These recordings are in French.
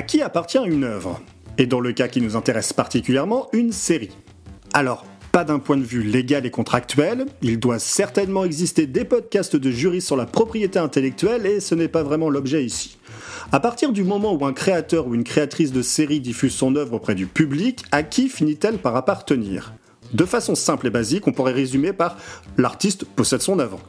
À qui appartient une œuvre Et dans le cas qui nous intéresse particulièrement, une série. Alors, pas d'un point de vue légal et contractuel, il doit certainement exister des podcasts de juristes sur la propriété intellectuelle et ce n'est pas vraiment l'objet ici. À partir du moment où un créateur ou une créatrice de série diffuse son œuvre auprès du public, à qui finit-elle par appartenir? De façon simple et basique, on pourrait résumer par l'artiste possède son œuvre.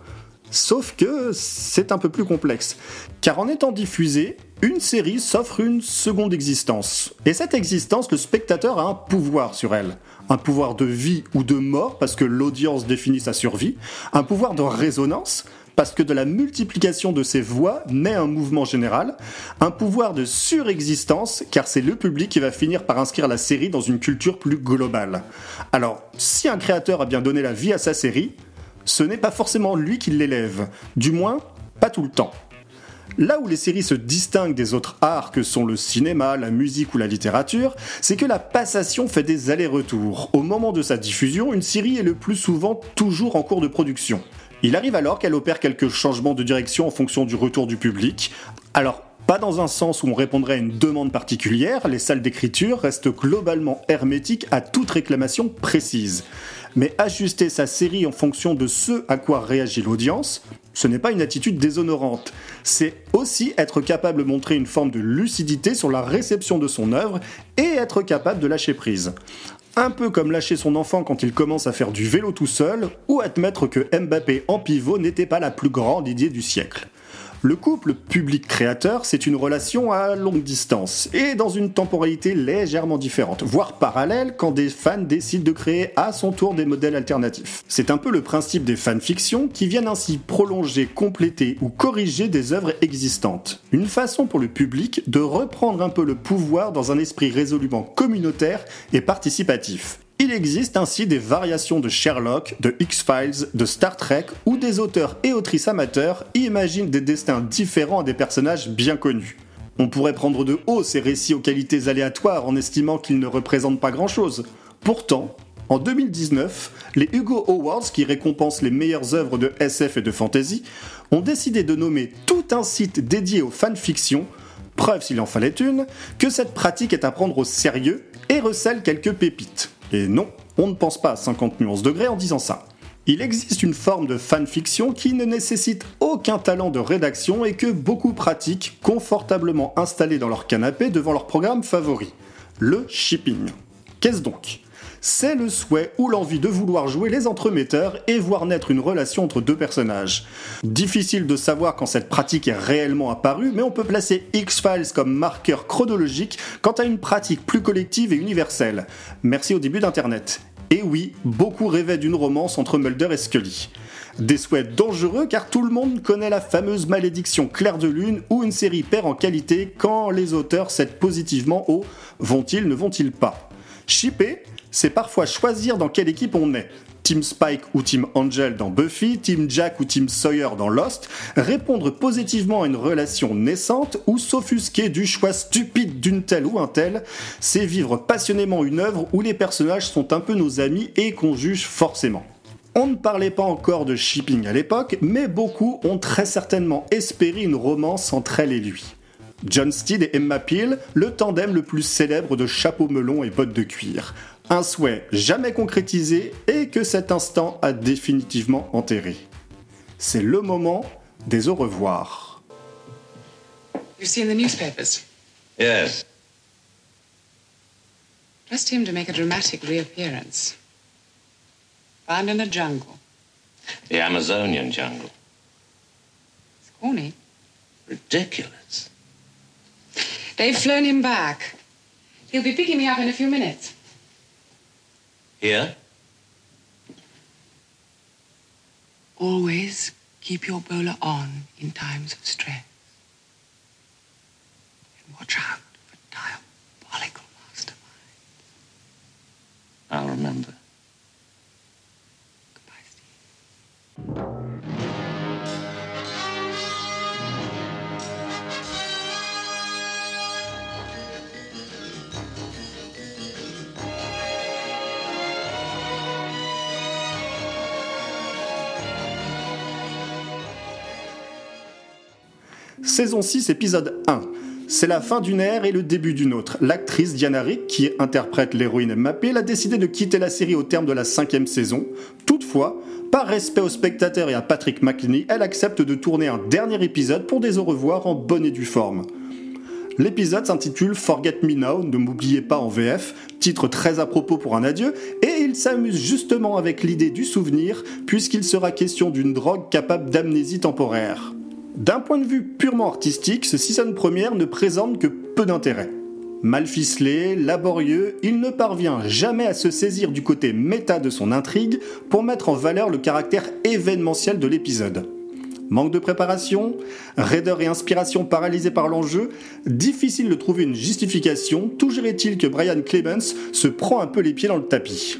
Sauf que c'est un peu plus complexe. Car en étant diffusée, une série s'offre une seconde existence. Et cette existence, le spectateur a un pouvoir sur elle un pouvoir de vie ou de mort parce que l'audience définit sa survie, un pouvoir de résonance parce que de la multiplication de ses voix naît un mouvement général, un pouvoir de surexistence car c'est le public qui va finir par inscrire la série dans une culture plus globale. Alors, si un créateur a bien donné la vie à sa série, ce n'est pas forcément lui qui l'élève, du moins pas tout le temps. Là où les séries se distinguent des autres arts que sont le cinéma, la musique ou la littérature, c'est que la passation fait des allers-retours. Au moment de sa diffusion, une série est le plus souvent toujours en cours de production. Il arrive alors qu'elle opère quelques changements de direction en fonction du retour du public. Alors, pas dans un sens où on répondrait à une demande particulière, les salles d'écriture restent globalement hermétiques à toute réclamation précise. Mais ajuster sa série en fonction de ce à quoi réagit l'audience, ce n'est pas une attitude déshonorante. C'est aussi être capable de montrer une forme de lucidité sur la réception de son œuvre et être capable de lâcher prise. Un peu comme lâcher son enfant quand il commence à faire du vélo tout seul, ou admettre que Mbappé en pivot n'était pas la plus grande idée du siècle. Le couple public-créateur, c'est une relation à longue distance et dans une temporalité légèrement différente, voire parallèle quand des fans décident de créer à son tour des modèles alternatifs. C'est un peu le principe des fanfictions qui viennent ainsi prolonger, compléter ou corriger des œuvres existantes. Une façon pour le public de reprendre un peu le pouvoir dans un esprit résolument communautaire et participatif. Il existe ainsi des variations de Sherlock, de X-Files, de Star Trek, où des auteurs et autrices amateurs imaginent des destins différents à des personnages bien connus. On pourrait prendre de haut ces récits aux qualités aléatoires en estimant qu'ils ne représentent pas grand-chose. Pourtant, en 2019, les Hugo Awards, qui récompensent les meilleures œuvres de SF et de fantasy, ont décidé de nommer tout un site dédié aux fanfictions, preuve s'il en fallait une, que cette pratique est à prendre au sérieux et recèle quelques pépites. Et non, on ne pense pas à 50 nuances degrés en disant ça. Il existe une forme de fanfiction qui ne nécessite aucun talent de rédaction et que beaucoup pratiquent confortablement installés dans leur canapé devant leur programme favori, le shipping. Qu'est-ce donc? C'est le souhait ou l'envie de vouloir jouer les entremetteurs et voir naître une relation entre deux personnages. Difficile de savoir quand cette pratique est réellement apparue, mais on peut placer X-Files comme marqueur chronologique quant à une pratique plus collective et universelle. Merci au début d'Internet. Et oui, beaucoup rêvaient d'une romance entre Mulder et Scully. Des souhaits dangereux car tout le monde connaît la fameuse malédiction clair de lune où une série perd en qualité quand les auteurs cèdent positivement au vont-ils, ne vont-ils pas. Shipper, c'est parfois choisir dans quelle équipe on est. Team Spike ou Team Angel dans Buffy, Team Jack ou Team Sawyer dans Lost, répondre positivement à une relation naissante ou s'offusquer du choix stupide d'une telle ou un tel, c'est vivre passionnément une œuvre où les personnages sont un peu nos amis et qu'on juge forcément. On ne parlait pas encore de shipping à l'époque, mais beaucoup ont très certainement espéré une romance entre elle et lui. John Steed et Emma Peel, le tandem le plus célèbre de chapeau melon et bottes de cuir un souhait jamais concrétisé et que cet instant a définitivement enterré. C'est le moment des au revoir. You've seen the newspapers? Yes. Trust him to make a dramatic reappearance. Found in a jungle. The Amazonian jungle. It's corny. Ridiculous. They've flown him back. He'll be picking me up in a few minutes. Here? Always keep your bowler on in times of stress. And watch out for diabolical masterminds. I'll remember. Saison 6, épisode 1. c'est la fin d'une ère et le début d'une autre. L'actrice Diana Rick, qui interprète l'héroïne Peel, a décidé de quitter la série au terme de la cinquième saison. Toutefois, par respect aux spectateurs et à Patrick McNee, elle accepte de tourner un dernier épisode pour des au revoir en bonne et due forme. L'épisode s'intitule Forget Me Now, ne m'oubliez pas en VF, titre très à propos pour un adieu, et il s'amuse justement avec l'idée du souvenir, puisqu'il sera question d'une drogue capable d'amnésie temporaire. D'un point de vue purement artistique, ce season première ne présente que peu d'intérêt. Mal ficelé, laborieux, il ne parvient jamais à se saisir du côté méta de son intrigue pour mettre en valeur le caractère événementiel de l'épisode. Manque de préparation, raideur et inspiration paralysées par l'enjeu, difficile de trouver une justification, toujours est-il que Brian Clemens se prend un peu les pieds dans le tapis.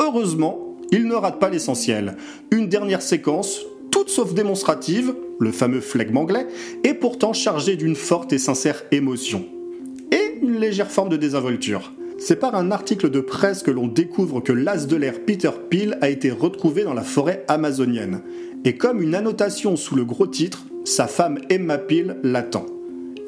Heureusement, il ne rate pas l'essentiel. Une dernière séquence, toute sauf démonstrative, le fameux flegme anglais, est pourtant chargée d'une forte et sincère émotion. Et une légère forme de désinvolture. C'est par un article de presse que l'on découvre que l'as de l'air Peter Peel a été retrouvé dans la forêt amazonienne. Et comme une annotation sous le gros titre, sa femme Emma Peel l'attend.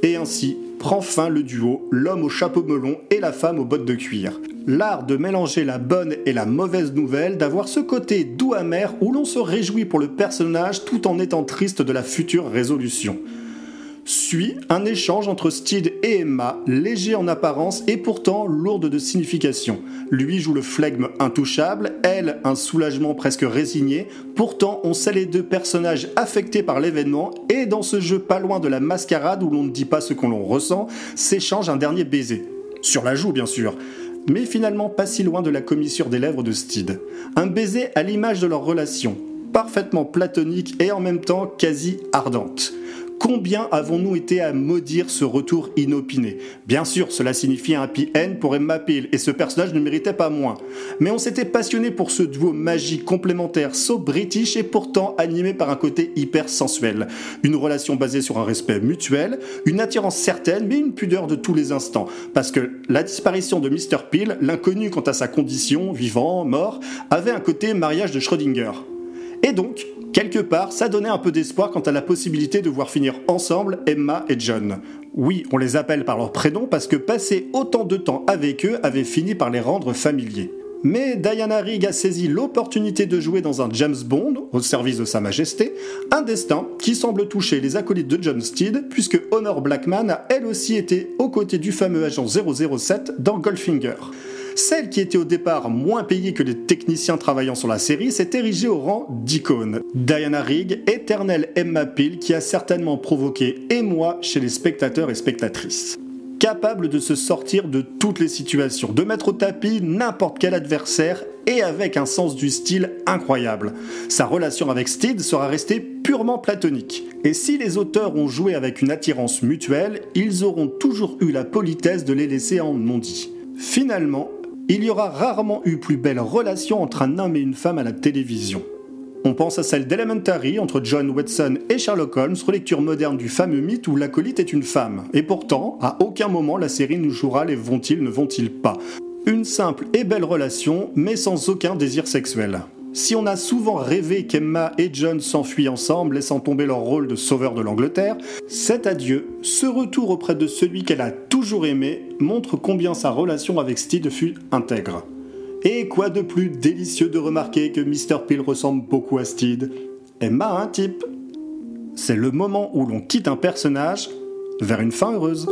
Et ainsi prend fin le duo, l'homme au chapeau melon et la femme aux bottes de cuir. L'art de mélanger la bonne et la mauvaise nouvelle, d'avoir ce côté doux amer où l'on se réjouit pour le personnage tout en étant triste de la future résolution suit un échange entre Steed et Emma, léger en apparence et pourtant lourde de signification. Lui joue le flegme intouchable, elle un soulagement presque résigné. Pourtant, on sait les deux personnages affectés par l'événement et dans ce jeu pas loin de la mascarade où l'on ne dit pas ce qu'on l'on ressent, s'échange un dernier baiser. Sur la joue, bien sûr mais finalement pas si loin de la commissure des lèvres de Steed. Un baiser à l'image de leur relation, parfaitement platonique et en même temps quasi ardente. Combien avons-nous été à maudire ce retour inopiné? Bien sûr, cela signifie un happy end pour Emma Peel, et ce personnage ne méritait pas moins. Mais on s'était passionné pour ce duo magique complémentaire, so british et pourtant animé par un côté hyper sensuel. Une relation basée sur un respect mutuel, une attirance certaine, mais une pudeur de tous les instants. Parce que la disparition de Mr. Peel, l'inconnu quant à sa condition, vivant, mort, avait un côté mariage de Schrödinger. Et donc, quelque part, ça donnait un peu d'espoir quant à la possibilité de voir finir ensemble Emma et John. Oui, on les appelle par leur prénom parce que passer autant de temps avec eux avait fini par les rendre familiers. Mais Diana Rigg a saisi l'opportunité de jouer dans un James Bond, au service de Sa Majesté, un destin qui semble toucher les acolytes de John Steed, puisque Honor Blackman a elle aussi été aux côtés du fameux agent 007 dans Goldfinger. Celle qui était au départ moins payée que les techniciens travaillant sur la série s'est érigée au rang d'icône. Diana Rigg, éternelle Emma Peel qui a certainement provoqué émoi chez les spectateurs et spectatrices capable de se sortir de toutes les situations, de mettre au tapis n'importe quel adversaire et avec un sens du style incroyable. Sa relation avec Steed sera restée purement platonique. Et si les auteurs ont joué avec une attirance mutuelle, ils auront toujours eu la politesse de les laisser en non-dit. Finalement, il y aura rarement eu plus belle relation entre un homme et une femme à la télévision. On pense à celle d'Elementary entre John Watson et Sherlock Holmes, relecture moderne du fameux mythe où l'acolyte est une femme. Et pourtant, à aucun moment la série nous jouera les vont-ils, ne vont-ils pas. Une simple et belle relation, mais sans aucun désir sexuel. Si on a souvent rêvé qu'Emma et John s'enfuient ensemble, laissant tomber leur rôle de sauveur de l'Angleterre, cet adieu, ce retour auprès de celui qu'elle a toujours aimé, montre combien sa relation avec Steed fut intègre. Et quoi de plus délicieux de remarquer que Mr. Peel ressemble beaucoup à Steed Emma a un type. C'est le moment où l'on quitte un personnage vers une fin heureuse.